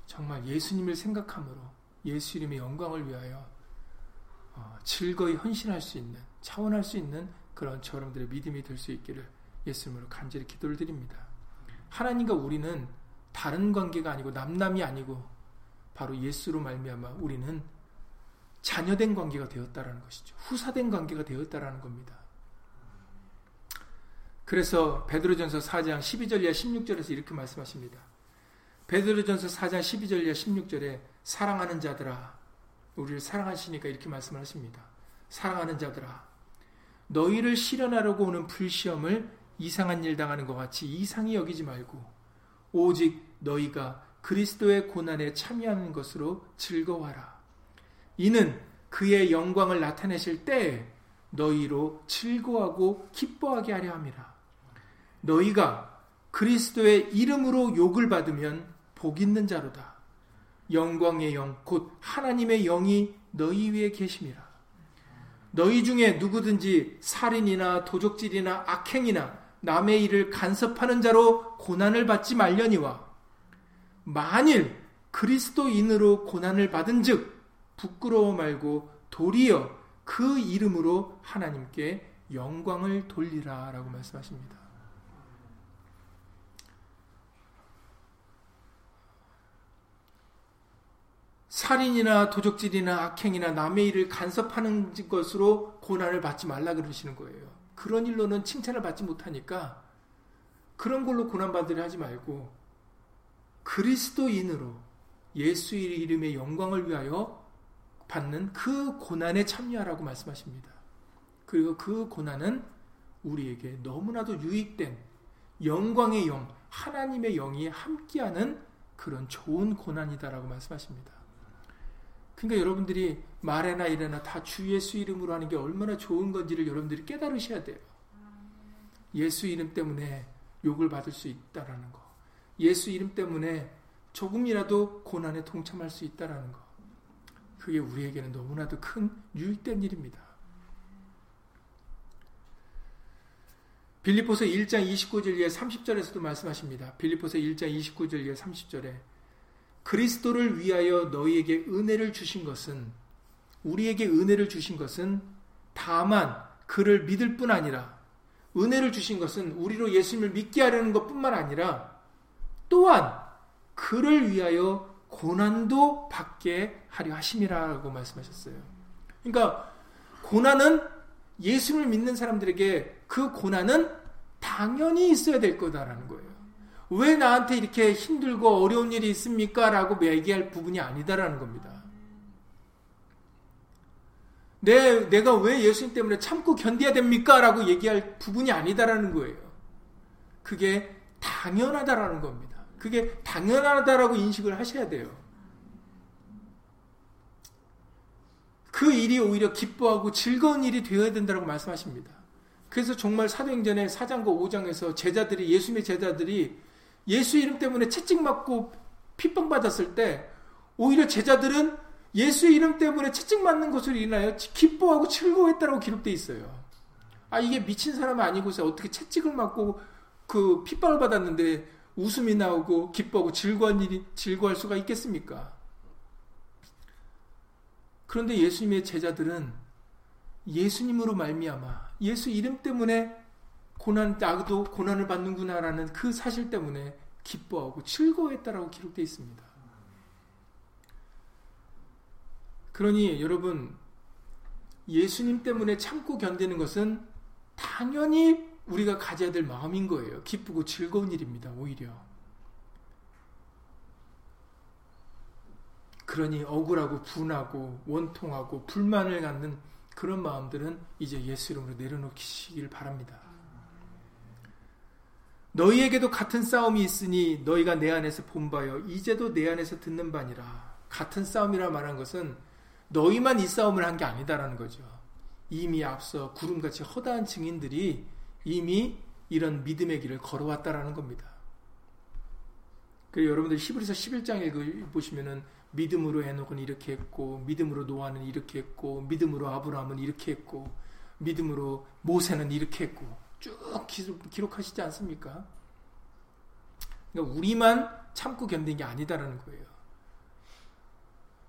정말 예수님을 생각함으로 예수님의 영광을 위하여 어, 즐거이 헌신할 수 있는 차원할 수 있는 그런 저러분들의 믿음이 될 수 있기를 예수님으로 간절히 기도를 드립니다. 하나님과 우리는 다른 관계가 아니고 남남이 아니고 바로 예수로 말미암아 우리는 자녀된 관계가 되었다라는 것이죠. 후사된 관계가 되었다라는 겁니다. 그래서 베드로전서 4장 12절 이하 16절에서 이렇게 말씀하십니다. 베드로전서 4장 12절 이하 16절에 사랑하는 자들아 우리를 사랑하시니까 이렇게 말씀을 하십니다. 사랑하는 자들아 너희를 실현하려고 오는 불시험을 이상한 일 당하는 것 같이 이상히 여기지 말고 오직 너희가 그리스도의 고난에 참여하는 것으로 즐거워하라. 이는 그의 영광을 나타내실 때 너희로 즐거워하고 기뻐하게 하려 함이라. 너희가 그리스도의 이름으로 욕을 받으면 복 있는 자로다. 영광의 영, 곧 하나님의 영이 너희 위에 계심이라. 너희 중에 누구든지 살인이나 도적질이나 악행이나 남의 일을 간섭하는 자로 고난을 받지 말려니와 만일 그리스도인으로 고난을 받은 즉 부끄러워 말고 도리어 그 이름으로 하나님께 영광을 돌리라 라고 말씀하십니다. 살인이나 도적질이나 악행이나 남의 일을 간섭하는 것으로 고난을 받지 말라 그러시는 거예요. 그런 일로는 칭찬을 받지 못하니까 그런 걸로 고난받으려 하지 말고 그리스도인으로 예수의 이름의 영광을 위하여 받는 그 고난에 참여하라고 말씀하십니다. 그리고 그 고난은 우리에게 너무나도 유익된 영광의 영, 하나님의 영이 함께하는 그런 좋은 고난이다라고 말씀하십니다. 그러니까 여러분들이 말에나 이래나 다 주 예수 이름으로 하는 게 얼마나 좋은 건지를 여러분들이 깨달으셔야 돼요. 예수 이름 때문에 욕을 받을 수 있다라는 거. 예수 이름 때문에 조금이라도 고난에 동참할 수 있다라는 거. 그게 우리에게는 너무나도 큰 유익된 일입니다. 빌리포서 1장 29절 에 30절에서도 말씀하십니다. 빌리포서 1장 29절 에 30절에 그리스도를 위하여 너희에게 은혜를 주신 것은 우리에게 은혜를 주신 것은 다만 그를 믿을 뿐 아니라 은혜를 주신 것은 우리로 예수님을 믿게 하려는 것뿐만 아니라 또한 그를 위하여 고난도 받게 하려 하심이라고 말씀하셨어요. 그러니까 고난은 예수님을 믿는 사람들에게 그 고난은 당연히 있어야 될 거다라는 거예요. 왜 나한테 이렇게 힘들고 어려운 일이 있습니까? 라고 얘기할 부분이 아니다라는 겁니다. 내, 내가 왜 예수님 때문에 참고 견뎌야 됩니까? 라고 얘기할 부분이 아니다라는 거예요. 그게 당연하다라는 겁니다. 그게 당연하다라고 인식을 하셔야 돼요. 그 일이 오히려 기뻐하고 즐거운 일이 되어야 된다고 말씀하십니다. 그래서 정말 사도행전의 4장과 5장에서 제자들이 예수님의 제자들이 예수 이름 때문에 채찍맞고 핍박받았을 때 오히려 제자들은 예수 이름 때문에 채찍맞는 것으로 인하여 기뻐하고 즐거워했다고 기록되어 있어요. 아 이게 미친 사람 아니고서 어떻게 채찍을 맞고 그 핍박을 받았는데 웃음이 나오고 기뻐하고 즐거운 일이 즐거할 수가 있겠습니까? 그런데 예수님의 제자들은 예수님으로 말미암아 예수 이름 때문에 고난 나도 고난을 받는구나라는 그 사실 때문에 기뻐하고 즐거워했다라고 기록되어 있습니다. 그러니 여러분 예수님 때문에 참고 견디는 것은 당연히 우리가 가져야 될 마음인 거예요. 기쁘고 즐거운 일입니다. 오히려. 그러니 억울하고 분하고 원통하고 불만을 갖는 그런 마음들은 이제 예수 이름으로 내려놓기시길 바랍니다. 너희에게도 같은 싸움이 있으니 너희가 내 안에서 본바여 이제도 내 안에서 듣는 바니라. 같은 싸움이라 말한 것은 너희만 이 싸움을 한 게 아니다라는 거죠. 이미 앞서 구름같이 허다한 증인들이 이미 이런 믿음의 길을 걸어왔다라는 겁니다. 그 여러분들 히브리서 11장에 보시면은 믿음으로 해놓은 이렇게 했고 믿음으로 노아는 이렇게 했고 믿음으로 아브라함은 이렇게 했고 믿음으로 모세는 이렇게 했고 쭉 기록, 하시지 않습니까? 그러니까 우리만 참고 견딘 게 아니다라는 거예요.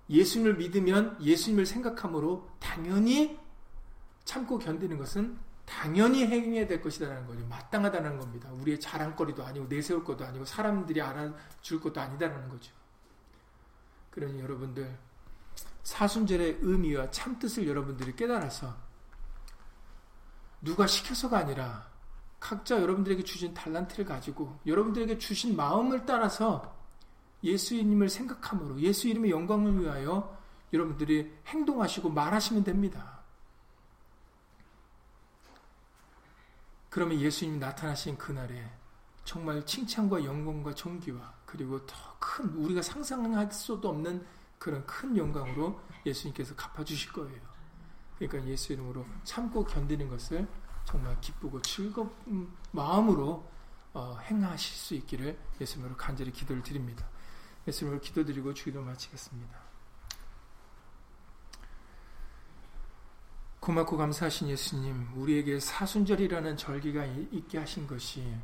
예수님을 믿으면 예수님을 생각함으로 당연히 참고 견디는 것은 당연히 행해야 될 것이다라는 거죠. 마땅하다는 겁니다. 우리의 자랑거리도 아니고 내세울 것도 아니고 사람들이 알아줄 것도 아니다라는 거죠. 그러니 여러분들 사순절의 의미와 참뜻을 여러분들이 깨달아서 누가 시켜서가 아니라 각자 여러분들에게 주신 달란트를 가지고 여러분들에게 주신 마음을 따라서 예수님을 생각함으로 예수 이름의 영광을 위하여 여러분들이 행동하시고 말하시면 됩니다. 그러면 예수님이 나타나신 그날에 정말 칭찬과 영광과 존귀와 그리고 더 큰 우리가 상상할 수도 없는 그런 큰 영광으로 예수님께서 갚아주실 거예요. 그러니까 예수 이름으로 참고 견디는 것을 정말 기쁘고 즐거운 마음으로 어, 행하실 수 있기를 예수님으로 간절히 기도를 드립니다. 예수님으로 기도드리고 주기도 마치겠습니다. 고맙고 감사하신 예수님, 우리에게 사순절이라는 절기가 있게 하신 것이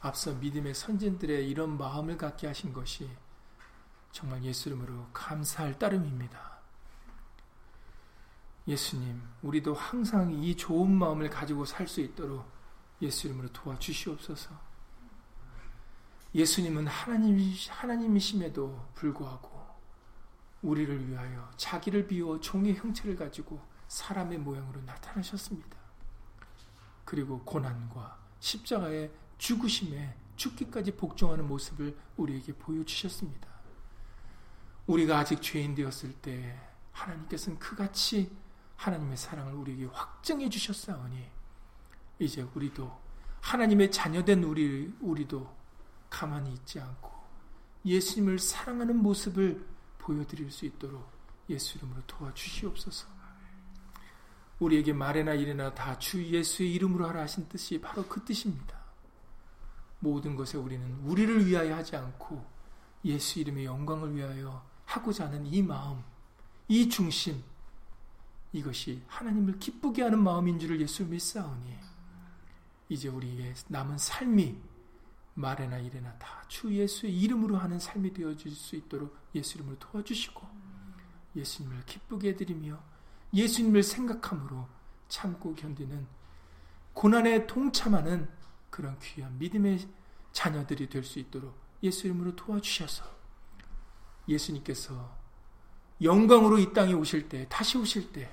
앞서 믿음의 선진들의 이런 마음을 갖게 하신 것이 정말 예수 이름으로 감사할 따름입니다. 예수님, 우리도 항상 이 좋은 마음을 가지고 살 수 있도록 예수 이름으로 도와주시옵소서. 예수님은 하나님, 하나님이심에도 불구하고 우리를 위하여 자기를 비워 종의 형체를 가지고 사람의 모양으로 나타나셨습니다. 그리고 고난과 십자가의 죽으심에 죽기까지 복종하는 모습을 우리에게 보여주셨습니다. 우리가 아직 죄인 되었을 때 하나님께서는 그같이 하나님의 사랑을 우리에게 확증해 주셨사오니 이제 우리도 하나님의 자녀된 우리 우리도 가만히 있지 않고 예수님을 사랑하는 모습을 보여드릴 수 있도록 예수 이름으로 도와주시옵소서. 우리에게 말이나 일이나 다 주 예수의 이름으로 하라 하신 뜻이 바로 그 뜻입니다. 모든 것에 우리는 우리를 위하여 하지 않고 예수 이름의 영광을 위하여 하고자 하는 이 마음, 이 중심, 이것이 하나님을 기쁘게 하는 마음인 줄을 예수 믿사오니 이제 우리의 남은 삶이 말에나 일에나 다 주 예수의 이름으로 하는 삶이 되어질 수 있도록 예수 이름으로 도와주시고 예수님을 기쁘게 해드리며 예수님을 생각함으로 참고 견디는 고난에 동참하는 그런 귀한 믿음의 자녀들이 될 수 있도록 예수 이름으로 도와주셔서 예수님께서 영광으로 이 땅에 오실 때, 다시 오실 때,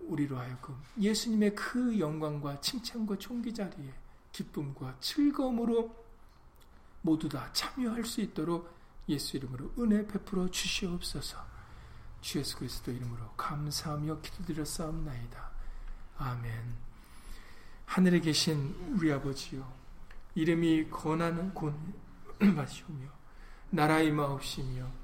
우리로 하여금 예수님의 그 영광과 칭찬과 총기 자리에 기쁨과 즐거움으로 모두 다 참여할 수 있도록 예수 이름으로 은혜 베풀어 주시옵소서. 주 예수 그리스도 이름으로 감사하며 기도드렸사옵나이다. 아멘. 하늘에 계신 우리 아버지요, 이름이 권하는 권마시오며 [CLEARS THROAT] 나라의 마옵시며